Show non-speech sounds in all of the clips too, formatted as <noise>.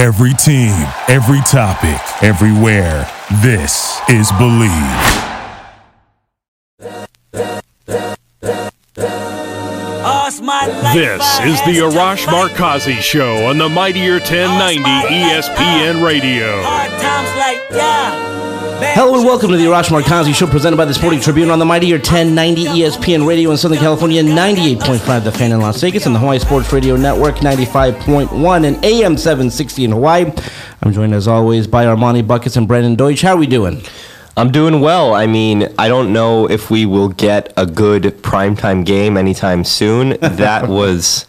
Every team, every topic, everywhere. This is Bleav. This is the Arash Markazi Show on the Mightier 1090 ESPN Radio. Hello and welcome to the Arash Markazi Show presented by the Sporting Tribune on the mighty Mightier 1090 ESPN Radio in Southern California, 98.5 The Fan in Las Vegas, and the Hawaii Sports Radio Network, 95.1 and AM 760 in Hawaii. I'm joined as always by Armani Buckets and Brandon Deutsch. How are we doing? I'm doing well. I mean, I don't know if we will get a good primetime game anytime soon. <laughs> That was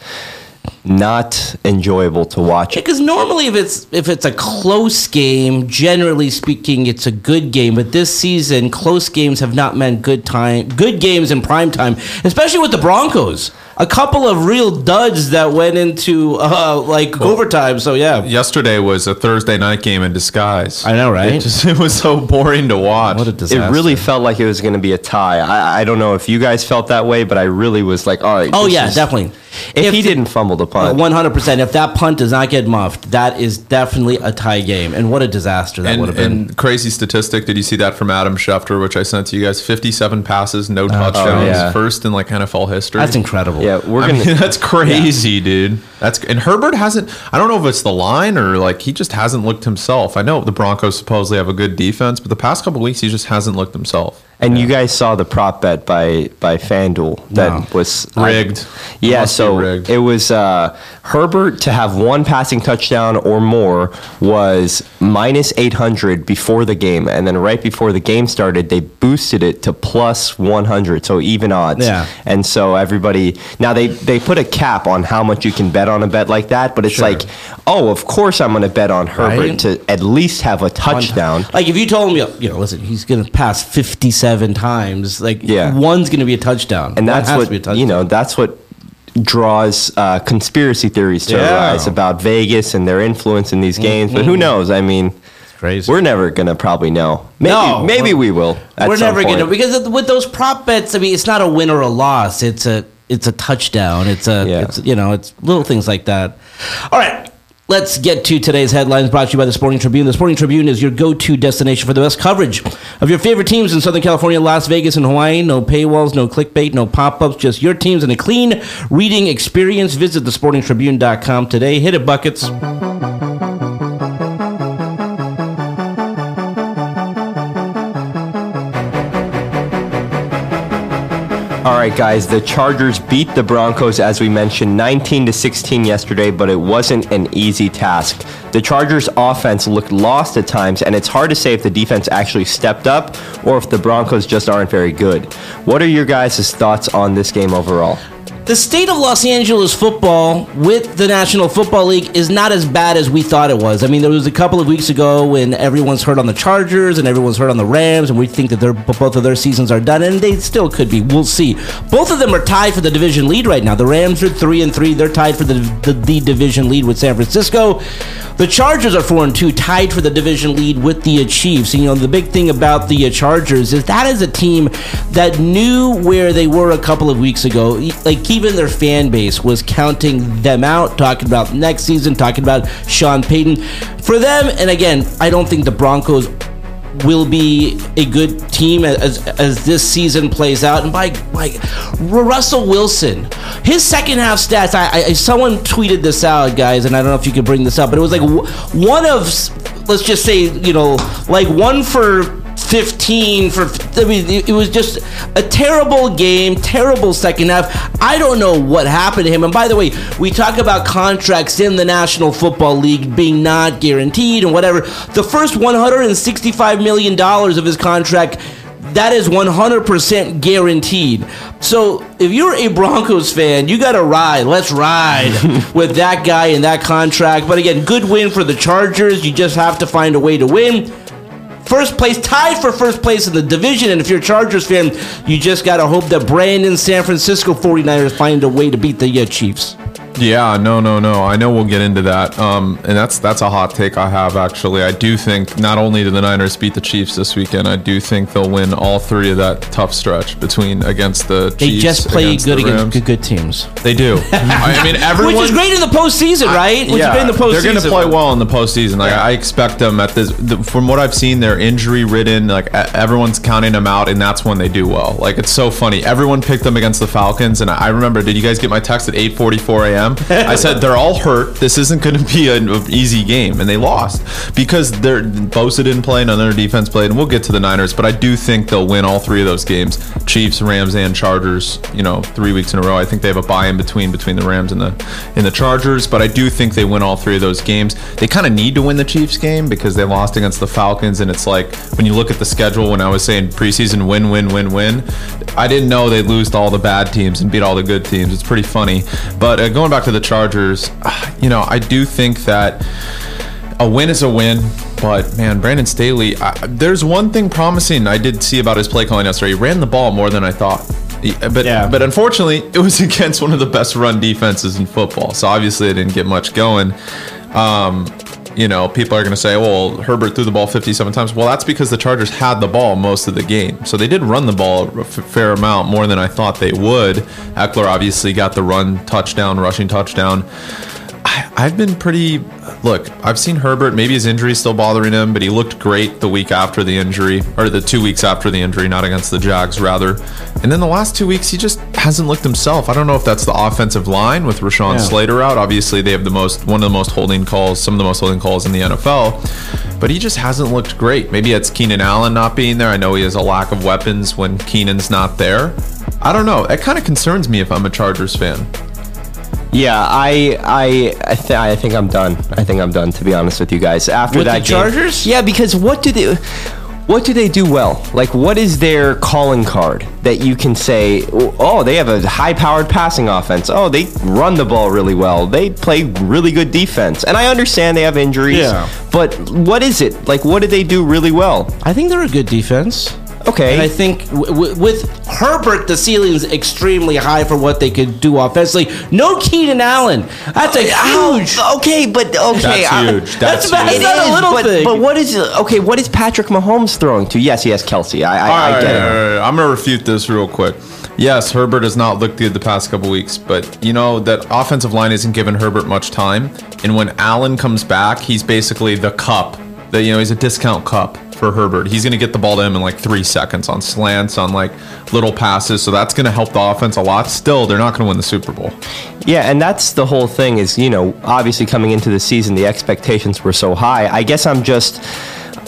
not enjoyable to watch. Because normally, if it's if it's a close game, generally speaking, it's a good game. But this season, close games have not meant good time, good games in prime time, especially with the Broncos. A couple of real duds that went into uh, like overtime. So yeah, Yesterday was a Thursday night game in disguise. I know, right? It, just, <laughs> it was so boring to watch. what a disaster! It really felt like it was going to be a tie. I, I don't know if you guys felt that way, but I really was like, all right. Oh yeah, is- definitely. If, he didn't fumble the punt, One hundred percent. If that punt does not get muffed, that is definitely a tie game. And what a disaster that would have been. and crazy statistic. Did you see that from Adam Schefter, which I sent to you guys? Fifty-seven passes, no oh, touchdowns, yeah. first in like NFL history. That's incredible. yeah, we're I gonna. mean, <laughs> that's crazy, dude. That's and Herbert hasn't. I don't know if it's the line or like he just hasn't looked himself. I know the Broncos supposedly have a good defense, but the past couple weeks he just hasn't looked himself. And you guys saw the prop bet by by FanDuel that No. was Rigged. yeah, so rigged. it was uh, Herbert to have one passing touchdown or more was minus eight hundred before the game, and then right before the game started, they boosted it to plus one hundred, so even odds. Yeah. And so everybody now they they put a cap on how much you can bet on a bet like that, but it's Sure. like, oh, of course I'm going to bet on Herbert Right. to at least have a touchdown. Like if you told him, you know, listen, he's going to pass fifty-seven times. Like Yeah. one's going to be a touchdown. and that's what to be a touchdown. you know that's what draws uh, conspiracy theories to Yeah. arise about Vegas and their influence in these games. But who knows? I mean, crazy. we're never gonna probably know. Maybe, No. maybe we will. We're never going to because with those prop bets. I mean, it's not a win or a loss. It's a it's a touchdown. It's a Yeah. it's you know it's little things like that. All right. Let's get to today's headlines brought to you by the Sporting Tribune. The Sporting Tribune is your go to destination for the best coverage of your favorite teams in Southern California, Las Vegas, and Hawaii. No paywalls, no clickbait, no pop ups, just your teams and a clean reading experience. Visit thesportingtribune.com today. Hit it, buckets. Right, guys. The Chargers beat the Broncos, as we mentioned, 19 to 16 yesterday, but it wasn't an easy task. The Chargers' offense looked lost at times, and it's hard to say if the defense actually stepped up or if the Broncos just aren't very good. What are your guys' thoughts on this game overall? The state of Los Angeles football with the National Football League is not as bad as we thought it was. I mean, there was a couple of weeks ago when everyone's hurt on the Chargers and everyone's hurt on the Rams, and we think that both of their seasons are done, and they still could be. We'll see. Both of them are tied for the division lead right now. The Rams are three and three; they're tied for the the, the division lead with San Francisco. The Chargers are four and two, tied for the division lead with the Chiefs. You know, the big thing about the Chargers is that is a team that knew where they were a couple of weeks ago. Like even their fan base was counting them out, talking about next season, talking about Sean Payton. For them, and again, I don't think the Broncos will be a good team as, as this season plays out. And by like Russell Wilson, his second half stats. I, I someone tweeted this out, guys, and I don't know if you could bring this up, but it was like one of let's just say you know like one for 15 for I mean it was just a terrible game terrible second half I don't know what happened to him and by the way we talk about contracts in the National Football League being not guaranteed and whatever the first 165 million dollars of his contract that is 100% guaranteed. So if you're a Broncos fan, you got to ride. Let's ride <laughs> with that guy and that contract. But again, good win for the Chargers. You just have to find a way to win. First place, tied for first place in the division. And if you're a Chargers fan, you just got to hope that Brandon San Francisco 49ers find a way to beat the uh, Chiefs. Yeah, no, no, no. I know we'll get into that. Um, and that's that's a hot take I have actually. I do think not only do the Niners beat the Chiefs this weekend, I do think they'll win all three of that tough stretch between against the They Chiefs. just play against good against good, good teams. They do. <laughs> I mean, everyone. Which is great in the postseason, right? Which is great in the postseason. They're going to play well in the postseason. Like I expect them at this. The, from what I've seen, they're injury ridden. Like everyone's counting them out, and that's when they do well. Like it's so funny. Everyone picked them against the Falcons, and I I remember. Did you guys get my text at 8:44 a.m.? I said they're all hurt. This isn't going to be an easy game, and they lost because they're Bosa didn't play, none of their defense played, and we'll get to the Niners. But I do think they'll win all three of those games: Chiefs, Rams, and Chargers. You know, three weeks in a row. I think they have a bye in between between the Rams and the in the Chargers, but I do think they win all three of those games. They kind of need to win the Chiefs game because they lost against the Falcons, and it's like when you look at the schedule. When I was saying preseason win, win, win, win, I didn't know they'd lose to all the bad teams and beat all the good teams. It's pretty funny. But uh, going back to the Chargers, you know, I do think that a win is a win, but man, Brandon Staley, I, there's one thing promising I did see about his play calling yesterday. He ran the ball more than I thought. He- But Yeah. but unfortunately, <laughs> it was against one of the best run defenses in football. So obviously, it didn't get much going. Um, you know, people are going to say, "Well, Herbert threw the ball 57 times." Well, that's because the Chargers had the ball most of the game, so they did run the ball a fair amount more than I thought they would. Ekeler obviously got the run touchdown, rushing touchdown. I, I've been pretty. Look, I've seen Herbert. Maybe his injury is still bothering him, but he looked great the week after the injury, or the two weeks after the injury, not against the Jags, rather. And then the last two weeks, he just hasn't looked himself. I don't know if that's the offensive line with Rashawn Yeah. Slater out. Obviously, they have the most, one of the most holding calls, some of the most holding calls in the NFL. But he just hasn't looked great. Maybe it's Keenan Allen not being there. I know he has a lack of weapons when Keenan's not there. I don't know. It kind of concerns me if I'm a Chargers fan. Yeah, I I I, th- I think I'm done. I think I'm done. To be honest with you guys, after With the that game- Chargers? yeah, because what do they? What do they do well? Like, what is their calling card that you can say, oh, oh they have a high powered passing offense. Oh, they run the ball really well. They play really good defense. And I understand they have injuries. Yeah. But what is it? Like, what do they do really well? I think they're a good defense. Okay. And I think w- w- with Herbert, the ceiling's extremely high for what they could do offensively. No Keenan Allen. That's a huge. Okay, but okay. That's huge. That's, about- huge. It's not a little but, thing. but what is okay? What is Patrick Mahomes throwing to? Yes, he has Kelce. I, I, All I right, get all it. right, all right. I'm gonna refute this real quick. Yes, Herbert has not looked good the past couple weeks, but you know that offensive line isn't giving Herbert much time. And when Allen comes back, he's basically the Kupp. That you know, he's a discount Kupp for Herbert. He's gonna get the ball to him in like three seconds on slants, on like little passes. So that's gonna help the offense a lot. Still, they're not gonna win the Super Bowl. Yeah, and that's the whole thing. Is you know, obviously coming into the season, the expectations were so high. I guess I'm just,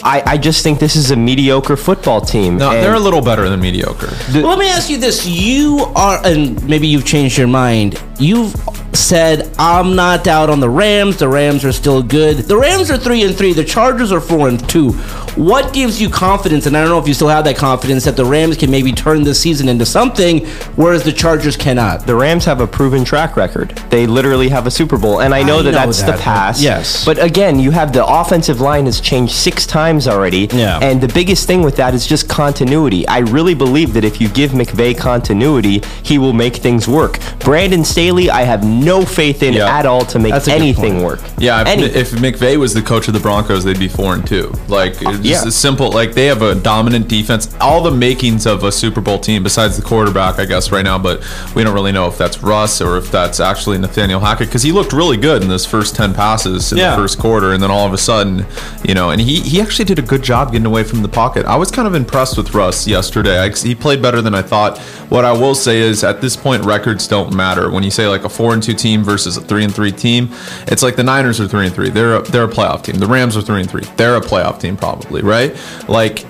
I, I just think this is a mediocre football team. No, they're a little better than mediocre. Well, let me ask you this: You are, and maybe you've changed your mind. You've said I'm not out on the Rams. The Rams are still good. The Rams are three and three. The Chargers are four and two. What gives you confidence? And I don't know if you still have that confidence that the Rams can maybe turn this season into something, whereas the Chargers cannot. the Rams have a proven track record. They literally have a Super Bowl, and I know I that know that's that, the past. yes. but again, you have the offensive line has changed six times already. Yeah. and the biggest thing with that is just continuity. I really believe that if you give McVay continuity, he will make things work. Brandon Staley, I have no faith in Yeah. at all to make That's anything work. Yeah, if, Anything. if McVay was the coach of the Broncos, they'd be four and two. Like it's just Yeah. as simple. Like they have a dominant defense, all the makings of a Super Bowl team, besides the quarterback, I guess, right now. But we don't really know if that's Russ or if that's actually Nathaniel Hackett because he looked really good in those first ten passes in Yeah. the first quarter, and then all of a sudden, you know, and he he actually did a good job getting away from the pocket. I was kind of impressed with Russ yesterday. I, he played better than I thought. What I will say is, at this point, records don't matter. When you say like a four and two team versus a three and three team, it's like the Niners are three and three. They're a, they're a playoff team. The Rams are three and three. They're a playoff team probably, right? Like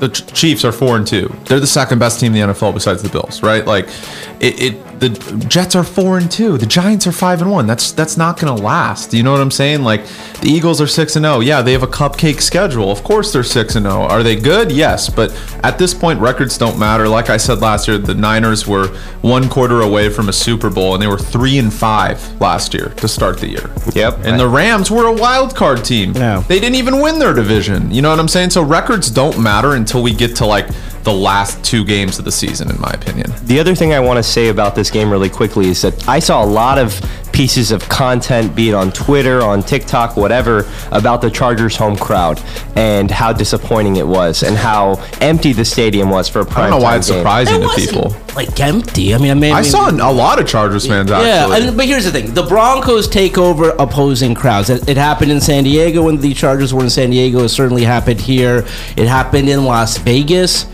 the Chiefs are four and two. They're the second best team in the NFL besides the Bills, right? Like it, it the Jets are four and two. The Giants are five and one. That's that's not gonna last. You know what I'm saying? Like the Eagles are six and zero. Yeah, they have a cupcake schedule. Of course they're six and zero. Are they good? Yes, but at this point records don't matter. Like I said last year, the Niners were one quarter away from a Super Bowl, and they were three and five last year to start the year. Yep. And the Rams were a wild card team. Yeah. They didn't even win their division. You know what I'm saying? So records don't matter until we get to like the last two games of the season, in my opinion. The other thing I want to say about this game really quickly is that I saw a lot of pieces of content, be it on Twitter, on TikTok, whatever, about the Chargers home crowd and how disappointing it was and how empty the stadium was for a I prime don't know why time it's game. surprising It to people. like empty. I mean, I mean, I saw a lot of Chargers fans actually. Yeah, and, but here's the thing: the Broncos take over opposing crowds. It, it happened in San Diego when the Chargers were in San Diego. It certainly happened here. It happened in Las Vegas.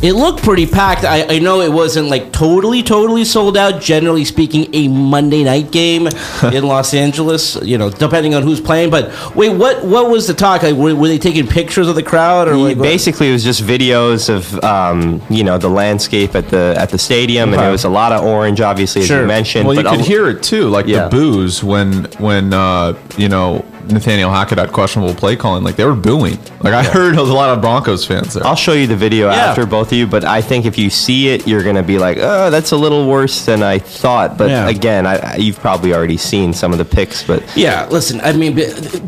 It looked pretty packed. I, I know it wasn't like totally, totally sold out. Generally speaking, a Monday night game <laughs> in Los Angeles. You know, depending on who's playing. But wait, what what was the talk? Like, were, were they taking pictures of the crowd or like, what- Basically, it was just videos of um, you know the landscape at the at the stadium, and it was a lot of orange, obviously, as Sure. you mentioned. Well, you but could a- hear it too, like Yeah. the boos when when uh, you know Nathaniel Hackett had questionable play calling. Like they were booing. Like I heard a lot of Broncos fans there. I'll show you the video Yeah. after both of you, but I think if you see it, you're gonna be like, "Oh, that's a little worse than I thought." But Yeah. again, I, I- you've probably already seen some of the picks. but Yeah, listen, I mean,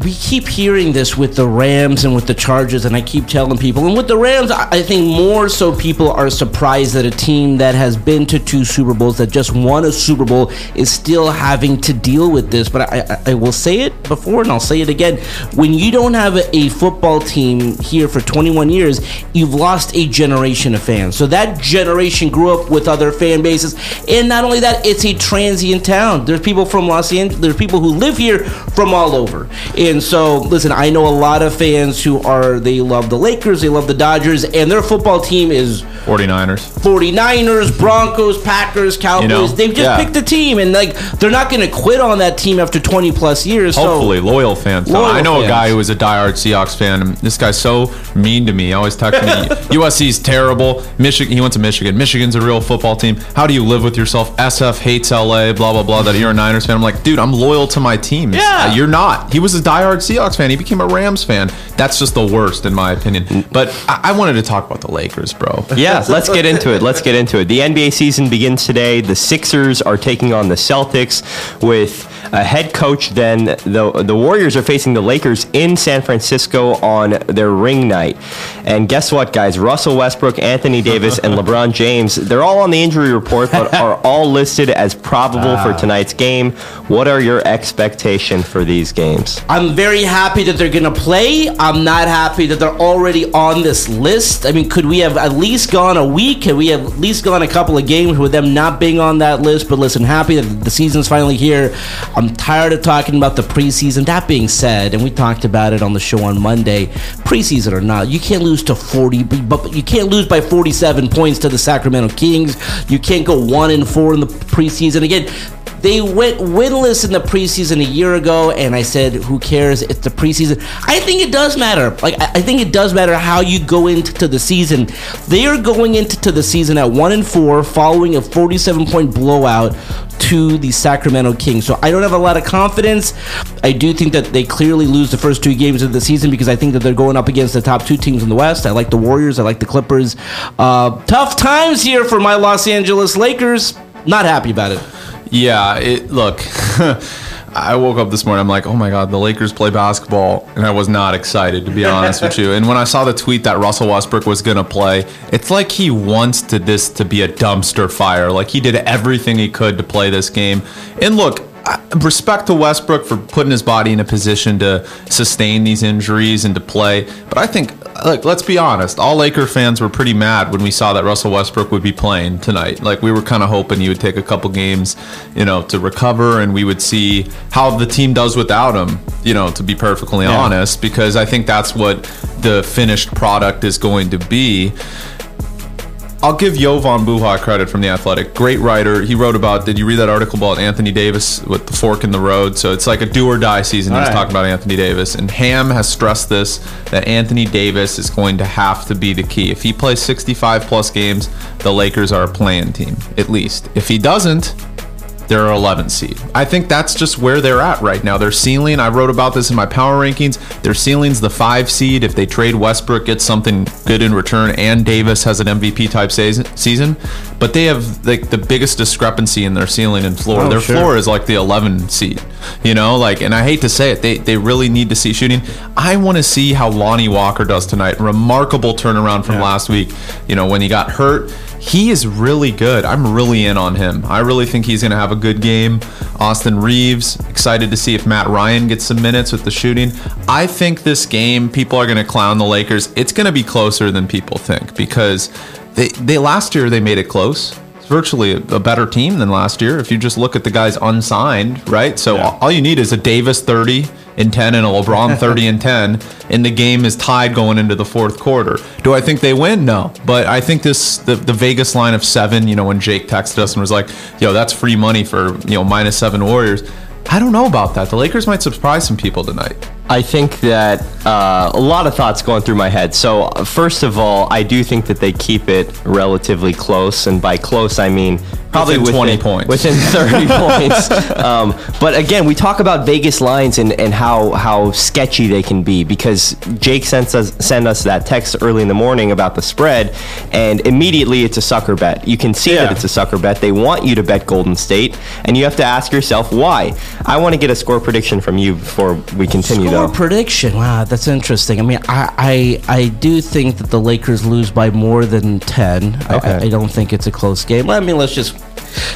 we keep hearing this with the Rams and with the Chargers, and I keep telling people, and with the Rams, I I think more so people are surprised that a team that has been to two Super Bowls, that just won a Super Bowl, is still having to deal with this. But I, I, I will say it before, and I'll say it again. When you don't have a, a football team here for 21 years, you've lost a generation of fans. So that generation grew up with other fan bases, and not only that, it's a transient town. There's people from Los Angeles. There's people who live here from all over. And so, listen, I know a lot of fans who are they love the Lakers, they love the Dodgers, and their football team is 49ers. 49ers, Broncos, Packers, Cowboys. You know, They've just yeah. picked a team, and like they're not going to quit on that team after 20 plus years. so- Hopefully, loyal fans. Loyal I know fans. a guy who was a diehard Seahawks fan, and this guy's so mean to me. He always texts me, <laughs> "USC's terrible. Michigan. He went to Michigan. Michigan's a real football team. How do you live with yourself? SF hates LA. Blah blah blah. That you're a Niners fan. I'm like, dude, I'm loyal to my team. Yeah. Uh, you're not. He was a diehard Seahawks fan. He became a Rams fan. That's just the worst, in my opinion. But I, I wanted to talk about the Lakers, bro. <laughs> yeah, let's get into it. Let's get into it. The NBA season begins today. The Sixers are taking on the Celtics with a head coach. Then the the Warriors are facing the Lakers in San Francisco on their ring night. And guess what, guys? Russell Westbrook, Anthony Davis, and LeBron James, they're all on the injury report, but <laughs> are all listed as probable for tonight's game. What are your expectations for these games? I'm very happy that they're going to play. I'm not happy that they're already on this list. I mean, could we have at least gone a week? Could we have at least gone a couple of games with them not being on that list? But listen, happy that the season's finally here. I'm tired of talking about the preseason. That being said, and we talked about it on the show on Monday, preseason or not, you can't lose to 40, but you can't lose by 47 points to the Sacramento Kings. You can't go one and four in the preseason. Again, they went winless in the preseason a year ago, and I said, "Who cares? It's the preseason." I think it does matter. Like I think it does matter how you go into the season. They are going into the season at one and four, following a 47 point blowout to the Sacramento Kings. So I don't have a lot of confidence. I do think that they clearly lose the first two games of the season because I think that they're going up against the top two teams in the West. I like the Warriors. I like the Clippers. Uh, tough times here for my Los Angeles Lakers. Not happy about it. Yeah, it look. <laughs> I woke up this morning. I'm like, oh my god, the Lakers play basketball, and I was not excited to be <laughs> honest with you. And when I saw the tweet that Russell Westbrook was gonna play, it's like he wants to this to be a dumpster fire. Like he did everything he could to play this game. And look, respect to Westbrook for putting his body in a position to sustain these injuries and to play. But I think, look, let's be honest. All Laker fans were pretty mad when we saw that Russell Westbrook would be playing tonight. Like we were kind of hoping he would take a couple games, you know, to recover, and we would see how the team does without him. You know, to be perfectly honest, because I think that's what the finished product is going to be. I'll give Jovan Buha credit from the Athletic. Great writer. He wrote about. Did you read that article about Anthony Davis with the fork in the road? So it's like a do or die season. He was right. talking about Anthony Davis, and Ham has stressed this that Anthony Davis is going to have to be the key. If he plays 65 plus games, the Lakers are a playing team at least. If he doesn't, they're 11 seed. I think that's just where they're at right now. Their ceiling, I wrote about this in my power rankings. Their ceiling's the five seed. If they trade Westbrook, get something good in return, and Davis has an MVP type season. But they have like the biggest discrepancy in their ceiling and floor. Oh, their sure. floor is like the 11 seed. You know, like, and I hate to say it, they they really need to see shooting. I want to see how Lonnie Walker does tonight. Remarkable turnaround from last week. You know, when he got hurt he is really good. I'm really in on him. I really think he's going to have a good game. Austin Reaves, excited to see if Matt Ryan gets some minutes with the shooting. I think this game, people are going to clown the Lakers. It's going to be closer than people think because they, they last year they made it close. It's virtually a, a better team than last year if you just look at the guys unsigned, right? So all you need is a Davis 30 and 10 and a LeBron <laughs> 30 and 10 and the game is tied going into the fourth quarter. Do I think they win? No. But I think this the, the Vegas line of 7, you know, when Jake texted us and was like, "Yo, that's free money for, you know, minus 7 Warriors." I don't know about that. The Lakers might surprise some people tonight. I think that uh, a lot of thoughts going through my head. So, uh, first of all, I do think that they keep it relatively close, and by close, I mean probably Within within, 20 points. within 30 <laughs> points. Um, but again, we talk about Vegas lines and, and how how sketchy they can be because Jake sent us sent us that text early in the morning about the spread, and immediately it's a sucker bet. You can see that it's a sucker bet. They want you to bet Golden State, and you have to ask yourself why. I want to get a score prediction from you before we continue, Score though. prediction. Wow, that's interesting. I mean, I, I I do think that the Lakers lose by more than ten. I- Okay. I, I don't think it's a close game. I mean, let's just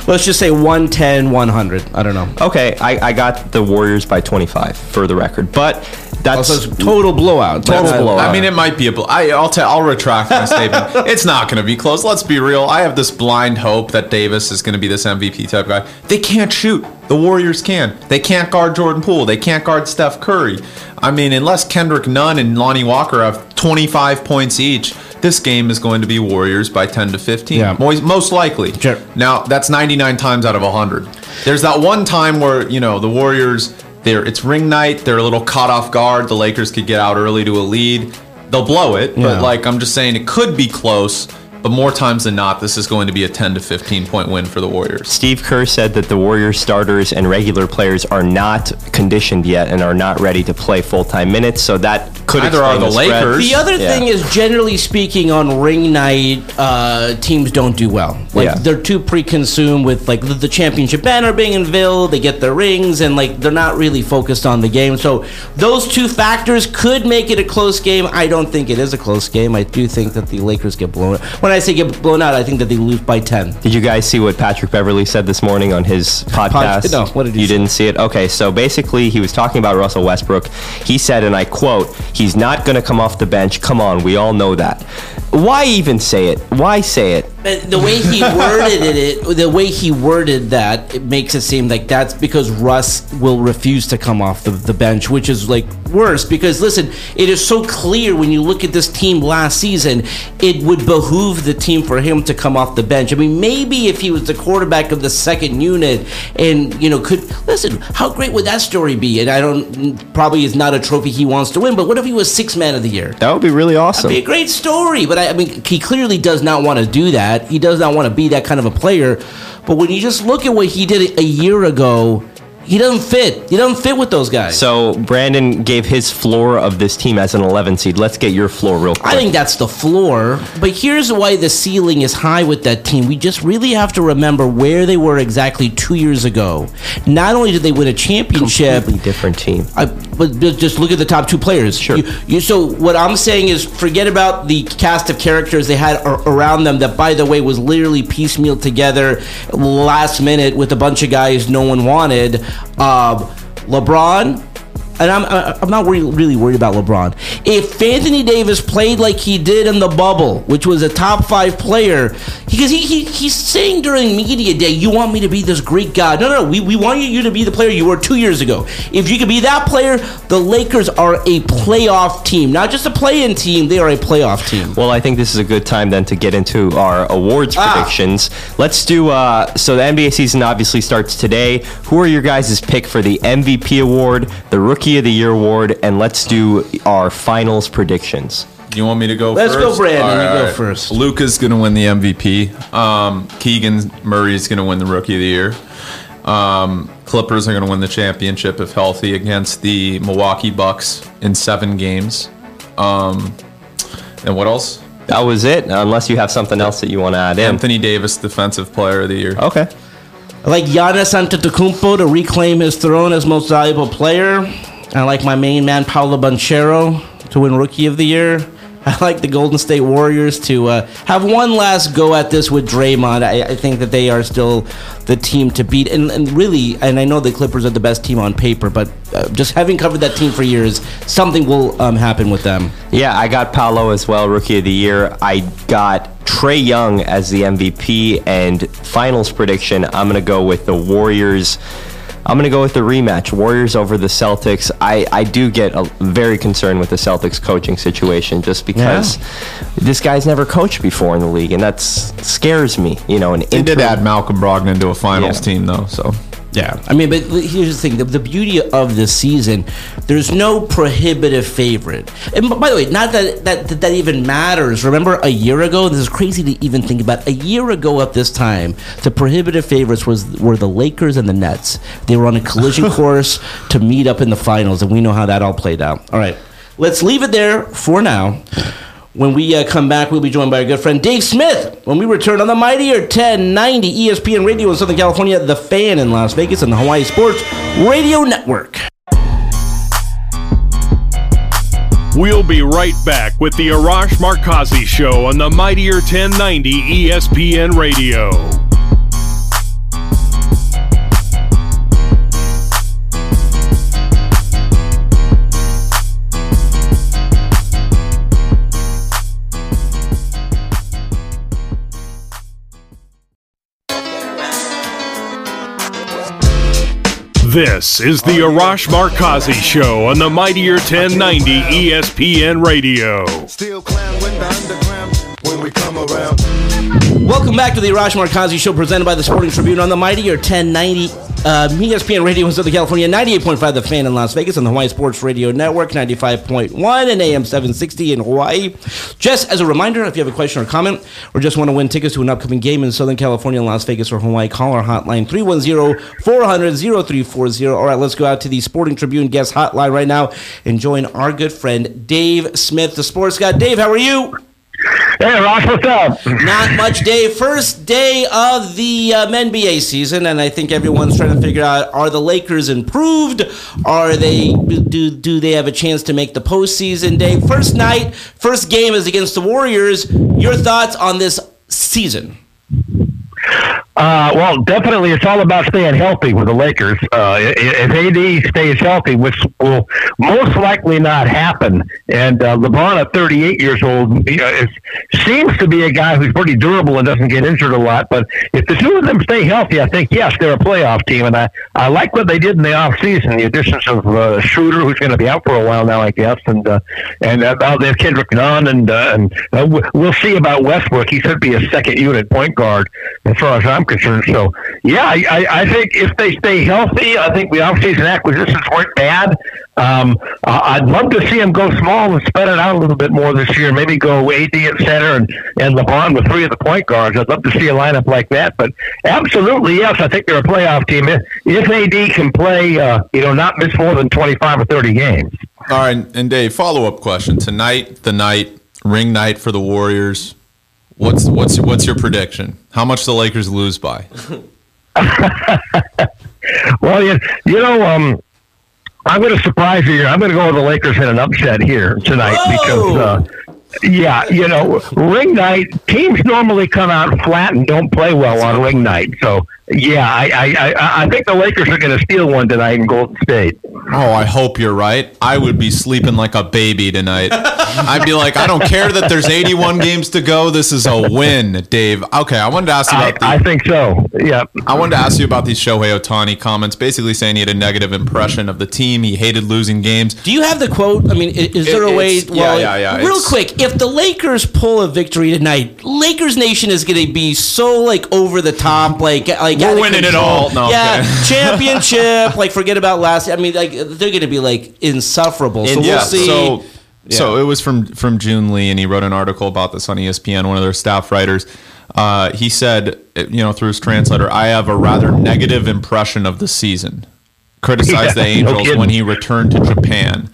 let's just say 110, 100. I don't know. Okay, I, I got the Warriors by 25 for the record, but that's Also, total blowout. Total That's- blowout. I mean, it might be a. Bl- I, I'll tell. I'll retract my statement. <laughs> It's not going to be close. Let's be real. I have this blind hope that Davis is going to be this MVP type guy. They can't shoot. The Warriors can. They can't guard Jordan Poole. They can't guard Steph Curry. I mean, unless Kendrick Nunn and Lonnie Walker have 25 points each, this game is going to be Warriors by 10 to 15. Yeah. Most, most likely. Sure. Now, that's 99 times out of 100. There's that one time where, you know, the Warriors, they're, it's ring night, they're a little caught off guard. The Lakers could get out early to a lead. They'll blow it, Yeah. but like I'm just saying it could be close, but more times than not, this is going to be a 10 to 15 point win for the Warriors. Steve Kerr said that the Warriors starters and regular players are not conditioned yet and are not ready to play full time minutes, so that could Neither are explain the spread. Lakers. The other Yeah. thing is, generally speaking, on ring night, uh, teams don't do well. Like Yeah. they're too pre-consumed with like the, the championship banner being unveiled. They get their rings, and like they're not really focused on the game. So those two factors could make it a close game. I don't think it is a close game. I do think that the Lakers get blown. When I say get blown out, I think that they lose by ten. Did you guys see what Patrick Beverley said this morning on his podcast? no, what did he you say? didn't see it? Okay, so basically he was talking about Russell Westbrook. He said, and I quote, "He's not going to come off the bench. Come on, we all know that. Why even say it? Why say it? But the way he <laughs> worded it, the way he worded that, it makes it seem like that's because Russ will refuse to come off the, the bench, which is like worse. Because listen, it is so clear when you look at this team last season, it would behoove the team for him to come off the bench. I mean, maybe if he was the quarterback of the second unit, and you know, could listen, how great would that story be? And I don't probably is not a trophy he wants to win, but what if he was six man of the year? That would be really awesome." That'd be a great story, but I, I mean, he clearly does not want to do that. He does not want to be that kind of a player. But when you just look at what he did a year ago, he doesn't fit. He doesn't fit with those guys. So Brandon gave his floor of this team as an 11 seed. Let's get your floor real quick. I think that's the floor. But here's why the ceiling is high with that team. We just really have to remember where they were exactly two years ago. Not only did they win a championship, completely different team. I, but just look at the top two players. Sure. You, you, so what I'm saying is, forget about the cast of characters they had ar- around them. That, by the way, was literally piecemeal together last minute with a bunch of guys no one wanted. Um, LeBron. And I'm, I'm not worried, really worried about LeBron. If Anthony Davis played like he did in the bubble, which was a top five player, because he, he he's saying during media day, "You want me to be this great guy?" No, no, we, we want you to be the player you were two years ago. If you could be that player, the Lakers are a playoff team, not just a play-in team. They are a playoff team. Well, I think this is a good time then to get into our awards Ah. predictions. Let's do. Uh, so the NBA season obviously starts today. Who are your guys' pick for the MVP award, the Rookie of the Year award, and let's do our finals predictions. You want me to go Let's first? go, Brandon. You go first. Luka's going to win the MVP. Um, Keegan Murray's going to win the Rookie of the Year. Um, Clippers are going to win the championship if healthy against the Milwaukee Bucks in seven games. Um, and what else? That was it. Unless you have something else that you want to add in. Anthony Davis, Defensive Player of the Year. Okay. I like Giannis Antetokounmpo to reclaim his throne as most valuable player. I like my main man Paolo Banchero to win Rookie of the Year. <laughs> I like the Golden State Warriors to uh, have one last go at this with Draymond. I, I, think that they are still the team to beat, and, and, really, and I know the Clippers are the best team on paper, but uh, just having covered that team for years, something will um, happen with them. Yeah, I got Paolo as well, Rookie of the Year. I got Trae Young as the MVP, and finals prediction. I'm going to go with the Warriors. I'm going to go with the rematch Warriors over the Celtics. I, I do get a, very concerned with the Celtics coaching situation just because yeah. this guy's never coached before in the league, and that scares me. You know, an they interim- did add Malcolm Brogdon to a finals yeah. team, though, so. Yeah, I mean, but here's the thing: the, the, beauty of this season, there's no prohibitive favorite. And by the way, not that, that that that even matters. Remember, a year ago, this is crazy to even think about. A year ago at this time, the prohibitive favorites was were the Lakers and the Nets. They were on a collision <laughs> course to meet up in the finals, and we know how that all played out. All right, let's leave it there for now. When we uh, come back, we'll be joined by our good friend Dave Smith when we return on the mightier 1090 ESPN Radio in Southern California, The Fan in Las Vegas, and the Hawaii Sports Radio Network. We'll be right back with the Arash Markazi Show on the mightier 1090 ESPN Radio. This is the Arash Markazi Show on the Mightier 1090 ESPN Radio. Welcome back to the Arash Markazi Show presented by the Sporting Tribune on the Mightier 1090 uh, ESPN Radio in Southern California, 98.5 The Fan in Las Vegas, on the Hawaii Sports Radio Network, 95.1 and AM 760 in Hawaii. Just as a reminder, if you have a question or comment, or just want to win tickets to an upcoming game in Southern California, Las Vegas, or Hawaii, call our hotline 310-400-0340. All right, let's go out to the Sporting Tribune guest hotline right now and join our good friend Dave Smith, the sports guy. Dave, how are you? Hey, Ross, what's up? Not much, Dave. First day of the um, NBA season, and I think everyone's trying to figure out: Are the Lakers improved? Are they do do they have a chance to make the postseason? Dave, first night, first game is against the Warriors. Your thoughts on this season? Uh, well, definitely, it's all about staying healthy with the Lakers. Uh, if AD stays healthy, which will most likely not happen, and uh, LeBron at 38 years old you know, is, seems to be a guy who's pretty durable and doesn't get injured a lot. But if the two of them stay healthy, I think yes, they're a playoff team, and I, I like what they did in the offseason. The additions of uh, Schroeder, who's going to be out for a while now, I guess, and uh, and uh, they have Kendrick Nunn, and uh, and uh, we'll see about Westbrook. He should be a second unit point guard as far as I'm concerned. So, yeah, I, I think if they stay healthy, I think the offseason acquisitions weren't bad. Um, I'd love to see them go small and spread it out a little bit more this year. Maybe go AD at center and, and LeBron with three of the point guards. I'd love to see a lineup like that. But absolutely, yes, I think they're a playoff team. If, if AD can play, uh, you know, not miss more than 25 or 30 games. All right. And Dave, follow up question. Tonight, the night, ring night for the Warriors. What's what's what's your prediction? How much the Lakers lose by? <laughs> well, you, you know, um, I'm going to surprise you. I'm going to go with the Lakers in an upset here tonight Whoa! because, uh, yeah, you know, ring night teams normally come out flat and don't play well on ring night. So yeah, I, I, I think the Lakers are going to steal one tonight in Golden State. Oh, I hope you're right. I would be sleeping like a baby tonight. I'd be like, I don't care that there's 81 games to go. This is a win, Dave. Okay, I wanted to ask you about. I, the, I think so. Yeah. I wanted to ask you about these Shohei Ohtani comments, basically saying he had a negative impression of the team. He hated losing games. Do you have the quote? I mean, is, there it, a way? Well, yeah, yeah, yeah. Real quick, if the Lakers pull a victory tonight, Lakers Nation is going to be so like over the top, like like like we're winning control. it all. No, yeah, <laughs> championship. Like forget about last. I mean, like they're going to be like insufferable. So yeah, we'll see. So, yeah. so it was from from June Lee, and he wrote an article about this on ESPN. One of their staff writers. Uh, he said, you know, through his translator, I have a rather negative impression of the season. Criticized <laughs> yeah, the Angels no when he returned to Japan.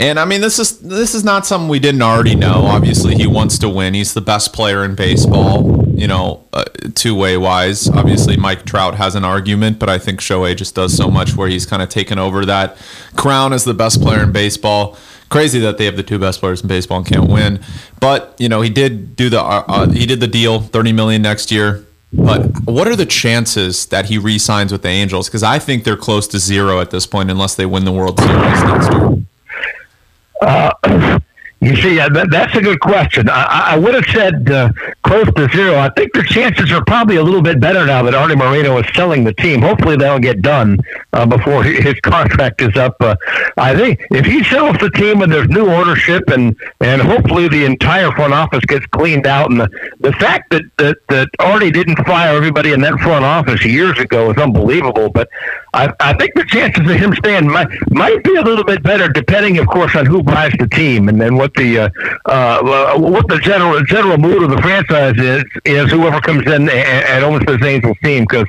And I mean, this is this is not something we didn't already know. Obviously, he wants to win. He's the best player in baseball. You know, uh, two way wise. Obviously, Mike Trout has an argument, but I think Shohei just does so much where he's kind of taken over that crown as the best player in baseball. crazy that they have the two best players in baseball and can't win. But you know, he did do the uh, uh, he did the deal, thirty million next year. But what are the chances that he re-signs with the Angels? Because I think they're close to zero at this point, unless they win the World Series next year. Uh, <clears throat> You see, that, that's a good question. I, I would have said uh, close to zero. I think the chances are probably a little bit better now that Arte Moreno is selling the team. Hopefully, that'll get done uh, before his <laughs> contract is up. Uh, I think if he sells the team and there's new ownership and and hopefully the entire front office gets cleaned out, and the, the fact that, that that Arte didn't fire everybody in that front office years ago is unbelievable. But I, I think the chances of him staying might might be a little bit better, depending, of course, on who buys the team and then what the uh, uh, what the general general mood of the franchise is. Is whoever comes in and owns this Angels team because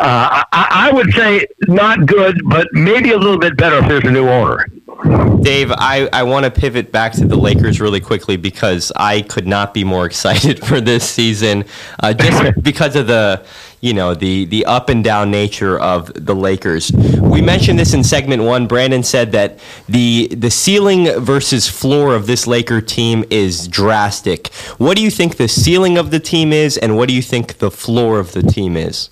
uh, I, I would say not good, but maybe a little bit better if there's a new owner. Dave, I, I want to pivot back to the Lakers really quickly because I could not be more <laughs> excited for this season, uh, just <laughs> because of the you know the the up and down nature of the Lakers. We mentioned this in segment one. Brandon said that the the ceiling versus floor of this Laker team is drastic. What do you think the ceiling of the team is, and what do you think the floor of the team is?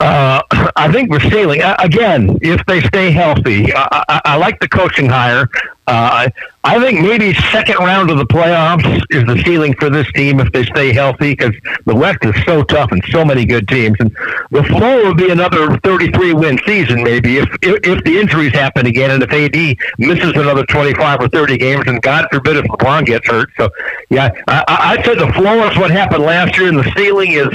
Uh, I think we're sailing again if they stay healthy. I, I, I like the coaching hire. Uh, I think maybe second round of the playoffs is the ceiling for this team if they stay healthy because the West is so tough and so many good teams. And the floor would be another 33 win season maybe if, if, if the injuries happen again and if AD misses another 25 or 30 games and God forbid if LeBron gets hurt. So yeah, I, I'd say the floor is what happened last year and the ceiling is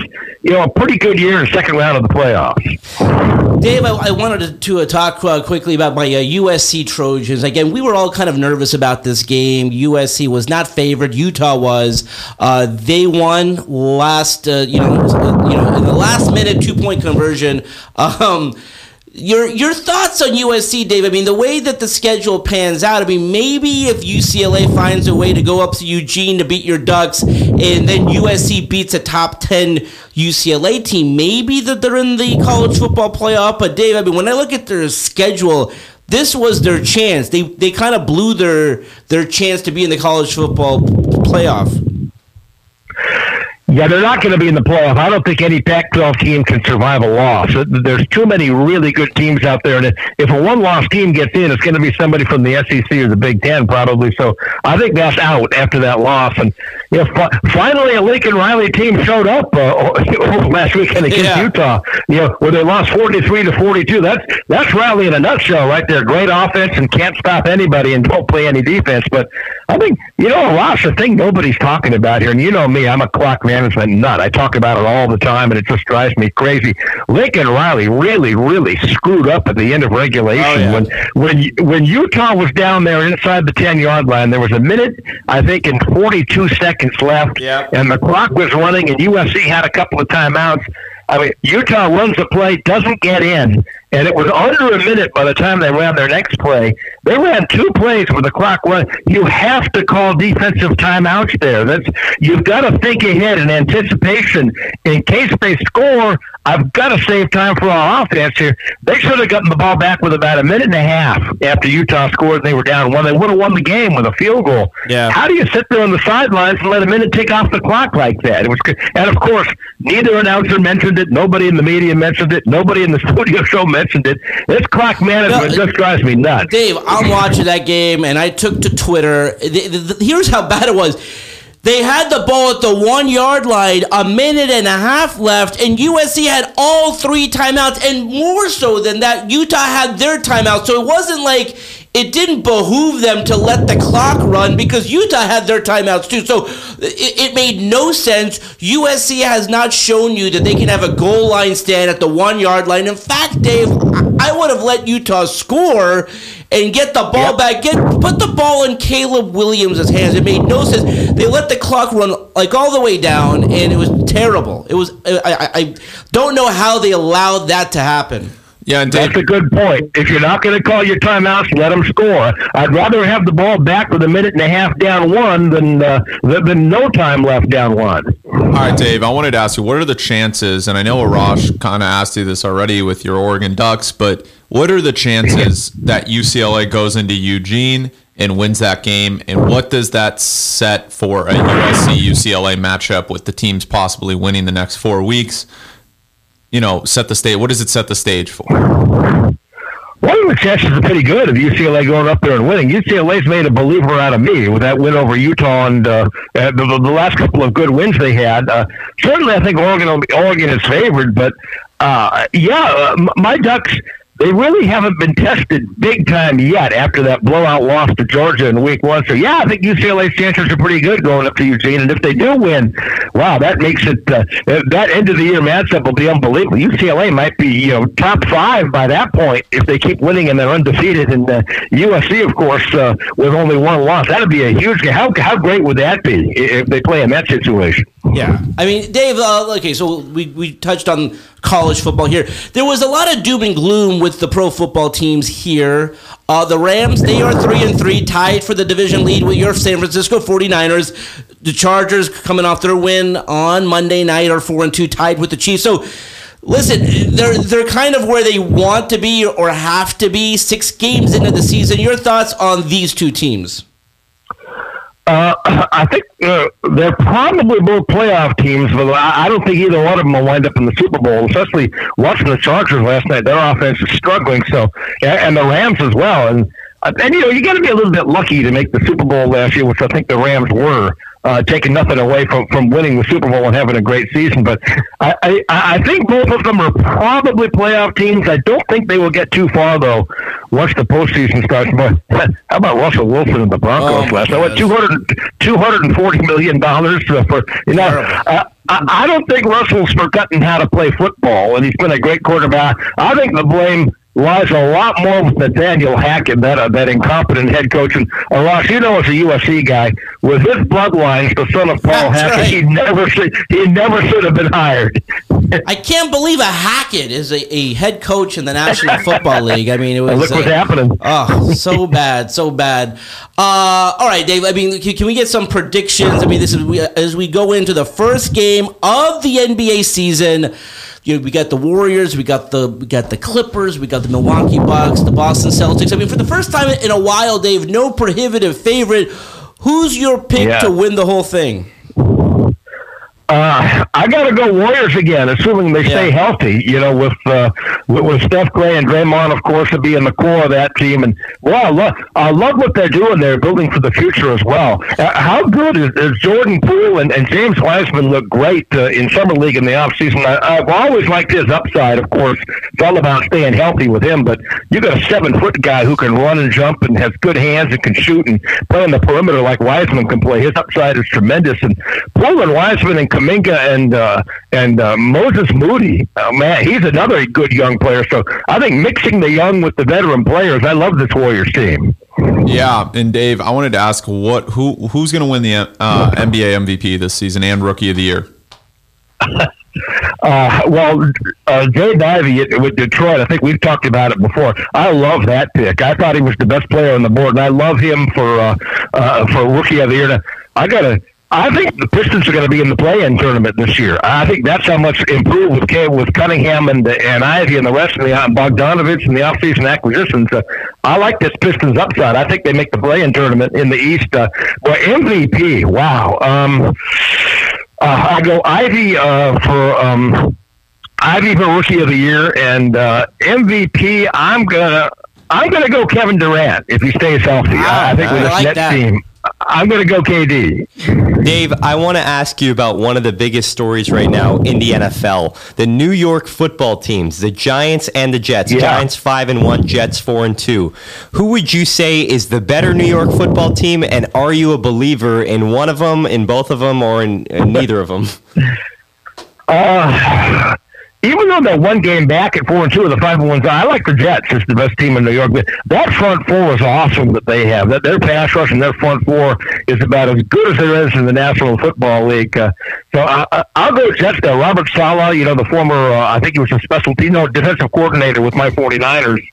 you know a pretty good year in second round of the playoffs. Dave, I, I wanted to, to uh, talk uh, quickly about my uh, USC Trojans. Again, we were all kind of nervous about this game. USC was not favored. Utah was. Uh, they won last, uh, you know, you know, in the last minute two point conversion. Um, your your thoughts on USC, Dave? I mean, the way that the schedule pans out. I mean, maybe if UCLA finds a way to go up to Eugene to beat your Ducks, and then USC beats a top ten UCLA team, maybe that they're in the college football playoff. But Dave, I mean, when I look at their schedule, this was their chance. They they kind of blew their their chance to be in the college football playoff. Yeah, they're not going to be in the playoff. I don't think any Pac-12 team can survive a loss. There's too many really good teams out there, and if a one-loss team gets in, it's going to be somebody from the SEC or the Big Ten probably. So I think that's out after that loss. And you know, fi- finally, a Lincoln Riley team showed up uh, <laughs> last weekend against yeah. Utah. You know, where they lost 43 to 42. That's that's Riley in a nutshell, right there. Great offense and can't stop anybody and don't play any defense. But I think you know a lot's the thing nobody's talking about here. And you know me, I'm a clock management nut. I talk about it all the time, and it just drives me crazy. Lincoln Riley really, really screwed up at the end of regulation oh, yeah. when when when Utah was down there inside the ten yard line. There was a minute, I think, and forty two seconds left, yep. and the clock was running, and USC had a couple of timeouts. I mean, Utah runs the play, doesn't get in, and it was under a minute by the time they ran their next play. They ran two plays with the clock run. You have to call defensive timeouts there. That's you've got to think ahead in anticipation in case they score. I've got to save time for our offense here. They should have gotten the ball back with about a minute and a half after Utah scored and they were down one. They would have won the game with a field goal. Yeah. How do you sit there on the sidelines and let a minute tick off the clock like that? It was, and of course, neither announcer mentioned it. Nobody in the media mentioned it. Nobody in the <laughs> studio show mentioned it. This clock management no, just drives me nuts. Dave, I'm watching that game and I took to Twitter. The, the, the, here's how bad it was they had the ball at the one yard line, a minute and a half left, and USC had all three timeouts, and more so than that, Utah had their timeout. So it wasn't like it didn't behoove them to let the clock run because Utah had their timeouts too. So it, it, made no sense. USC has not shown you that they can have a goal line stand at the one yard line. In fact, Dave, I would have let Utah score and get the ball yep. back. Get put the ball in Caleb Williams' hands. It made no sense. They let the clock run like all the way down, and it was terrible. It was. I, I, I don't know how they allowed that to happen. Yeah, and That's a good point. If you're not going to call your timeouts, let them score. I'd rather have the ball back with a minute and a half down one than uh, than than no time left down one. all right, Dave. I wanted to ask you, what are the chances? And I know Arash kind of asked you this already with your Oregon Ducks, but what are the chances that UCLA goes into Eugene and wins that game? And what does that set for a USC UCLA matchup with the teams possibly winning the next four weeks? You know, set the stage. What does it set the stage for? Well, the chances are pretty good of UCLA going up there and winning. UCLA's made a believer out of me with that win over Utah and uh, uh, the, the last couple of good wins they had. Uh, certainly, I think Oregon Oregon is favored, but uh, yeah, uh, my Ducks. They really haven't been tested big time yet after that blowout loss to Georgia in week one. So, yeah, I think UCLA's chances are pretty good going up to Eugene. And if they do win, wow, that makes it, uh, that end of the year matchup will be unbelievable. UCLA might be, you know, top five by that point if they keep winning and they're undefeated. And uh, USC, of course, uh, with only one loss. That'd be a huge game. How, how great would that be if they play in that situation? Yeah, I mean, Dave. Uh, okay, so we we touched on college football here. There was a lot of doom and gloom with the pro football teams here. Uh, the Rams, they are three and three, tied for the division lead with your San Francisco 49ers. The Chargers coming off their win on Monday night are four and two, tied with the Chiefs. So. Listen, they're they're kind of where they want to be or have to be six games into the season. Your thoughts on these two teams? Uh, <clears throat> I think uh, they're probably both playoff teams, but I I don't think either one of them will wind up in the Super Bowl. Especially watching the Chargers last night, their offense is struggling. So, and and the Rams as well. And uh, and you know you got to be a little bit lucky to make the Super Bowl last year, which I think the Rams were. Uh, taking nothing away from, from winning the Super Bowl and having a great season, but I, I, I think both of them are probably playoff teams. I don't think they will get too far though once the postseason starts. But how about Russell Wilson and the Broncos Oh, last night? What, goodness. 200, $240 million for you know. Uh, I, I don't think Russell's forgotten how to play football, and he's been a great quarterback. I think the blame lies a lot more with Nathaniel Hackett, that uh, that incompetent head coach. And uh, Ross, you know, as a USC guy, with his bloodlines, the son of Paul That's Hackett, right. he never should he never should have been hired. <laughs> I can't believe a Hackett is a, a head coach in the National <laughs> Football League. I mean, it was. Look what's uh, happening. Oh, so bad, so bad. Uh, all right, Dave. I mean, can, can we get some predictions? I mean, this is we, as we go into the first game of the NBA season. You know, we got the Warriors, we got the we got the Clippers, we got the Milwaukee Bucks, the Boston Celtics. I mean, for the first time in a while, Dave, no prohibitive favorite. Who's your pick Yeah. to win the whole thing? Uh, I got to go Warriors again, assuming they stay Yeah. healthy. You know, with, uh, with with Steph Clay and Draymond, of course, to be in the core of that team. And well, I love, I love what they're doing. They're building for the future as well. Uh, how good is, is Jordan Poole and, and James Wiseman look great uh, in summer league in the offseason. I, I've always liked his upside. Of course, it's all about staying healthy with him. But you got a seven foot guy who can run and jump and has good hands and can shoot and play on the perimeter like Wiseman can play. His upside is tremendous. And Poole and Wiseman and Kuminga and uh, and uh, Moses Moody, oh, man, he's another good young player. So I think mixing the young with the veteran players, I love this Warriors team. Yeah, and Dave, I wanted to ask what who who's going to win the uh, NBA MVP this season and Rookie of the Year? <laughs> Uh, well, uh, Jaden Ivey with Detroit, I think we've talked about it before. I love that pick. I thought he was the best player on the board, and I love him for uh, uh, for rookie of the year. Now, I gotta. I think the Pistons are going to be in the play-in tournament this year. I think that's how much improved with K- with Cunningham and and Ivey and the rest of the uh, Bogdanovich and the offseason acquisitions. Uh, I like this Pistons upside. I think they make the play-in tournament in the East. Uh, but MVP, wow. Um, uh, I go Ivey uh, for um, Ivey for Rookie of the Year and uh, MVP. I'm gonna I'm gonna go Kevin Durant if he stays healthy. I, I think with this like Nets team, I'm gonna go KD. Dave, I want to ask you about one of the biggest stories right now in the NFL. The New York football teams, the Giants and the Jets. Yeah. Giants 5 and 1, Jets 4 and 2. Who would you say is the better New York football team and are you a believer in one of them, in both of them or in, in neither of them? <laughs> Uh, even though they're one game back at four and two of the five and ones, I like the Jets as the best team in New York. That front four is awesome that they have. That their pass rush and their front four is about as good as there is in the National Football League. Uh, so I, I'll go Jets there. Robert Saleh, you know, the former, uh, I think he was a special team, no, defensive coordinator with my 49ers.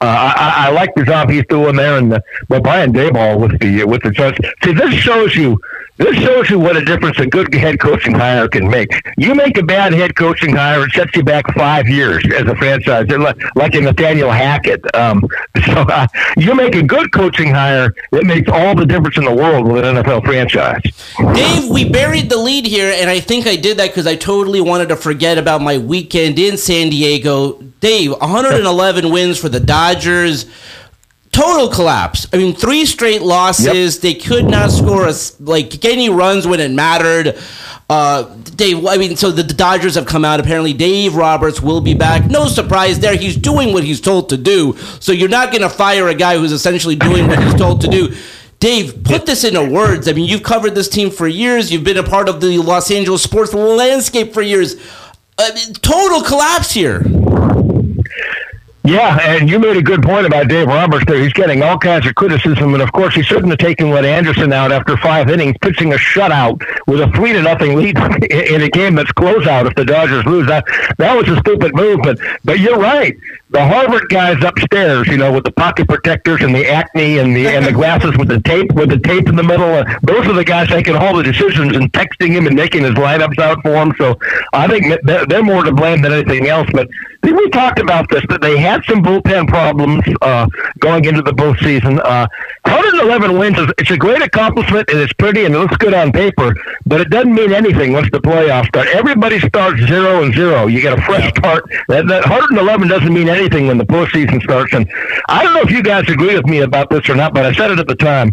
Uh, I, I like the job he's doing there, and the, but Brian Daboll with the with the Jets. See, this shows you this shows you what a difference a good head coaching hire can make. You make a bad head coaching hire, it sets you back five years as a franchise, like in Nathaniel Hackett. Um, <laughs> so uh, you make a good coaching hire, it makes all the difference in the world with an NFL franchise. Dave, we buried the lead here, and I think I did that because I totally wanted to forget about my weekend in San Diego. Dave, 111 wins for the Dodgers total collapse. I mean, three straight losses. Yep. They could not score a, like any runs when it mattered. Uh, Dave, I mean, so the, the, Dodgers have come out. Apparently, Dave Roberts will be back. No surprise there. He's doing what he's told to do. So you're not going to fire a guy who's essentially doing what he's told to do. Dave, put this into words. I mean, you've covered this team for years. You've been a part of the Los Angeles sports landscape for years. I mean, total collapse here. Yeah, and you made a good point about Dave Roberts there. He's getting all kinds of criticism, and of course, he shouldn't have taken Len Anderson out after five innings, pitching a shutout with a three to nothing lead <laughs> in a game that's closeout if the Dodgers lose. That that was a stupid move, but but you're right the Harvard guys upstairs, you know, with the pocket protectors and the acne and the and the <laughs> glasses with the tape with the tape in the middle. Uh, those are the guys making all the decisions and texting him and making his lineups out for him. So I think they're, they're more to blame than anything else. But we talked about this that they had some bullpen problems uh, going into the postseason. Uh, 111 wins is it's a great accomplishment and it's pretty and it looks good on paper, but it doesn't mean anything once the playoffs start. Everybody starts zero and zero. You get a fresh start. That, that 111 doesn't mean anything anything when the postseason starts. And I don't know if you guys agree with me about this or not, but I said it at the time.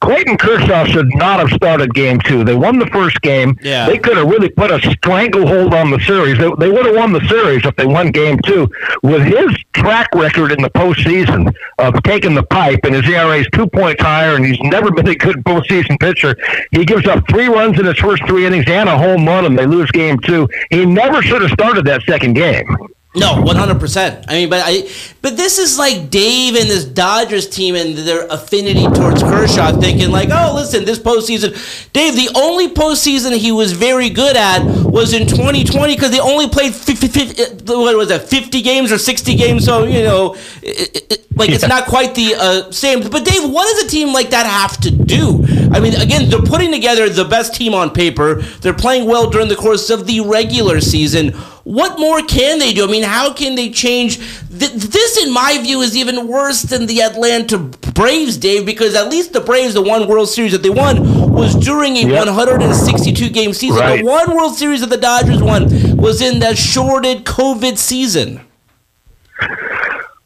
Clayton Kershaw should not have started game two. They won the first game. Yeah. They could have really put a stranglehold on the series. They, they would have won the series if they won game two. With his track record in the postseason of taking the pipe, and his ERA is two points higher, and he's never been a good postseason pitcher. He gives up three runs in his first three innings and a home run, and they lose game two. He never should have started that second game. No, one hundred percent. I mean, but I, but this is like Dave and this Dodgers team and their affinity towards Kershaw, thinking like, oh, listen, this postseason, Dave, the only postseason he was very good at was in twenty twenty because they only played 50, 50, uh, what was that, fifty games or sixty games? So you know, it, it, like yeah. it's not quite the uh, same. But Dave, what does a team like that have to do? I mean, again, they're putting together the best team on paper. They're playing well during the course of the regular season what more can they do? I mean, how can they change? Th- this, in my view, is even worse than the Atlanta Braves, Dave, because at least the Braves, the one World Series that they won, was during a yep. 162 game season. Right. The one World Series that the Dodgers won was in that shorted COVID season.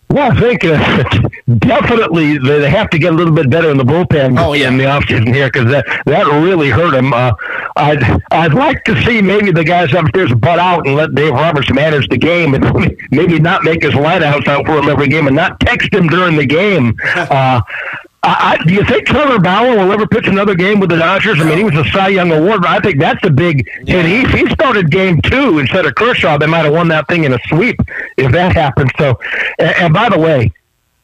Well, I think uh, <laughs> definitely they have to get a little bit better in the bullpen oh, yeah. in the offseason here because that, that really hurt him. Uh, I'd I'd like to see maybe the guys upstairs butt out and let Dave Roberts manage the game and <laughs> maybe not make his lighthouse out for him every game and not text him during the game. <laughs> Uh, I, do you think Trevor Bauer will ever pitch another game with the Dodgers? I mean, he was a Cy Young Award, but I think that's a big hit. He, he started game two instead of Kershaw. They might have won that thing in a sweep if that happened. So, and, and by the way,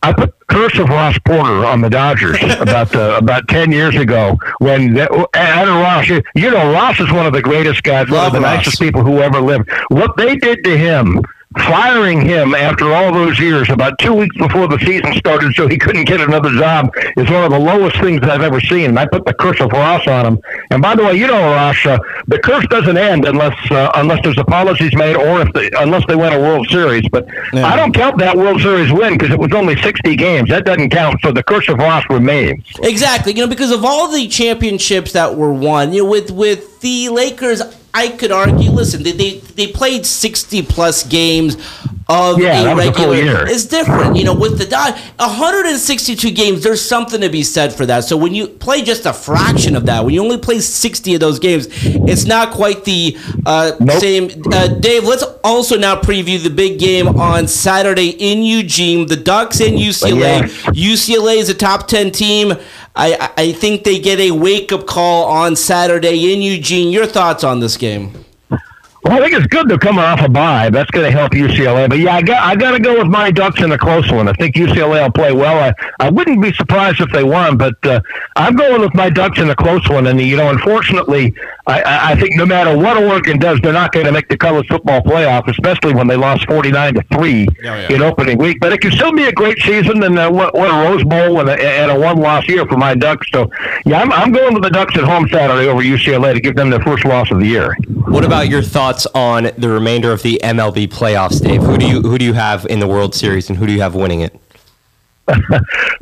I put curse of Ross Porter on the Dodgers about the, about ten years ago when Adam Ross. You know, Ross is one of the greatest guys, one of the Ross. nicest people who ever lived. What they did to him firing him after all those years, about two weeks before the season started, so he couldn't get another job, is one of the lowest things I've ever seen. And I put the curse of Ross on him. And by the way, you know, Ross, uh, the curse doesn't end unless uh, unless there's apologies made or if they, unless they win a World Series. But yeah. I don't count that World Series win because it was only 60 games. That doesn't count. So the curse of Ross remains. Exactly. You know, because of all the championships that were won, you know, with with the Lakers I could argue. Listen, they they, they played sixty plus games of yeah, a regular. A it's different, you know. With the dot, one hundred and sixty-two games. There's something to be said for that. So when you play just a fraction of that, when you only play sixty of those games, it's not quite the uh, nope. same. Uh, Dave, let's also now preview the big game on Saturday in Eugene. The Ducks and UCLA. Yeah. UCLA is a top ten team. I, I think they get a wake up call on Saturday in Eugene. Your thoughts on this game? Well, I think it's good they're coming off a bye. That's going to help UCLA. But yeah, I got I got to go with my Ducks in a close one. I think UCLA will play well. I, I wouldn't be surprised if they won, but uh, I'm going with my Ducks in a close one. And you know, unfortunately, I, I think no matter what Oregon does, they're not going to make the college football playoff, especially when they lost 49 to three yeah. in opening week. But it can still be a great season, and uh, what, what a Rose Bowl and a, and a one loss year for my Ducks. So yeah, I'm, I'm going with the Ducks at home Saturday over UCLA to give them their first loss of the year. What about your thoughts on the remainder of the MLB playoffs, Dave? Who do you who do you have in the World Series, and who do you have winning it? <laughs>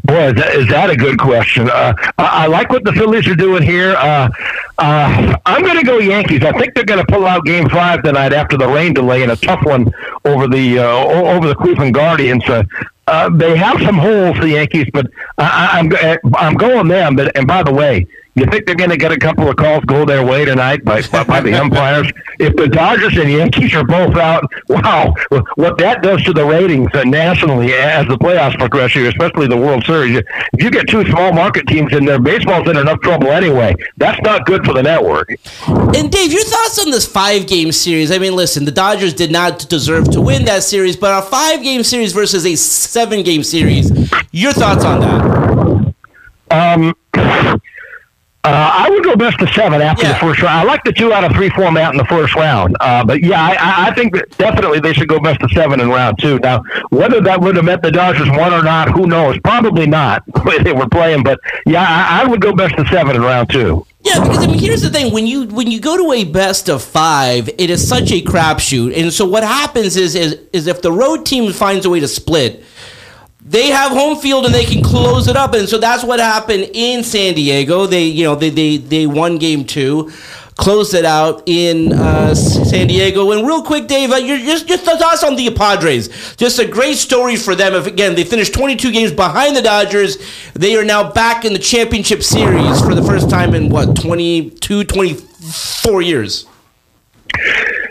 Boy, is that, is that a good question? Uh, I, I, like what the Phillies are doing here. Uh, uh, I'm going to go Yankees. I think they're going to pull out Game Five tonight after the rain delay and a tough one over the uh, over the Cleveland Guardians. Uh, uh, they have some holes, the Yankees, but I, I'm I'm going them. But and by the way, you think they're going to get a couple of calls go their way tonight by, by, by the umpires? <laughs> if the Dodgers and Yankees are both out, wow, what that does to the ratings nationally as the playoffs progress here, especially the World Series. If you get two small market teams in there, baseball's in enough trouble anyway. That's not good for the network. And Dave, your thoughts on this five game series? I mean, listen, the Dodgers did not deserve to win that series, but a five game series versus a seven game series, your thoughts on that? Um, uh, I would go best of seven after yeah. the first round. I like the two out of three format in the first round. Uh, but yeah, I, I think that definitely they should go best of seven in round two. Now, whether that would have meant the Dodgers won or not, who knows? Probably not <laughs> the way they were playing. But yeah, I, I would go best of seven in round two. Yeah, because I mean, here's the thing: when you when you go to a best of five, it is such a crapshoot, and so what happens is is is if the road team finds a way to split they have home field and they can close it up. And so that's what happened in San Diego. They, you know, they they, they won game two, closed it out in uh, San Diego. And real quick, Dave, uh, just thoughts on the Padres. Just a great story for them. If again they finished 22 games behind the Dodgers, they are now back in the championship series for the first time in what 22, 24 years.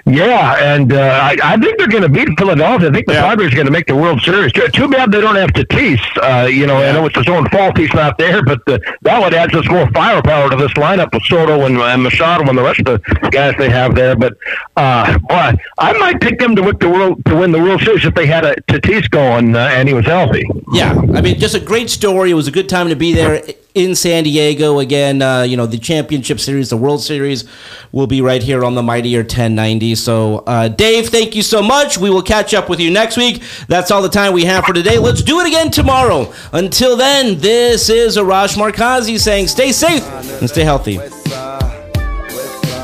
Yeah, and uh, I, I think they're going to beat Philadelphia. I think the yeah. Padres are going to make the World Series. Too bad they don't have Tatis. Uh, you know, yeah. I know it's his own fault he's not there, but the, that would add just more firepower to this lineup with Soto and, and Machado and the rest of the guys they have there. But uh, boy, I might pick them to win the World to win the World Series if they had a Tatis going uh, and he was healthy. Yeah, I mean, just a great story. It was a good time to be there in San Diego again. Uh, you know, the championship series, the World Series, will be right here on the Mightier 1090. So, uh, Dave, thank you so much. We will catch up with you next week. That's all the time we have for today. Let's do it again tomorrow. Until then, this is Arash Markazi saying stay safe and stay healthy.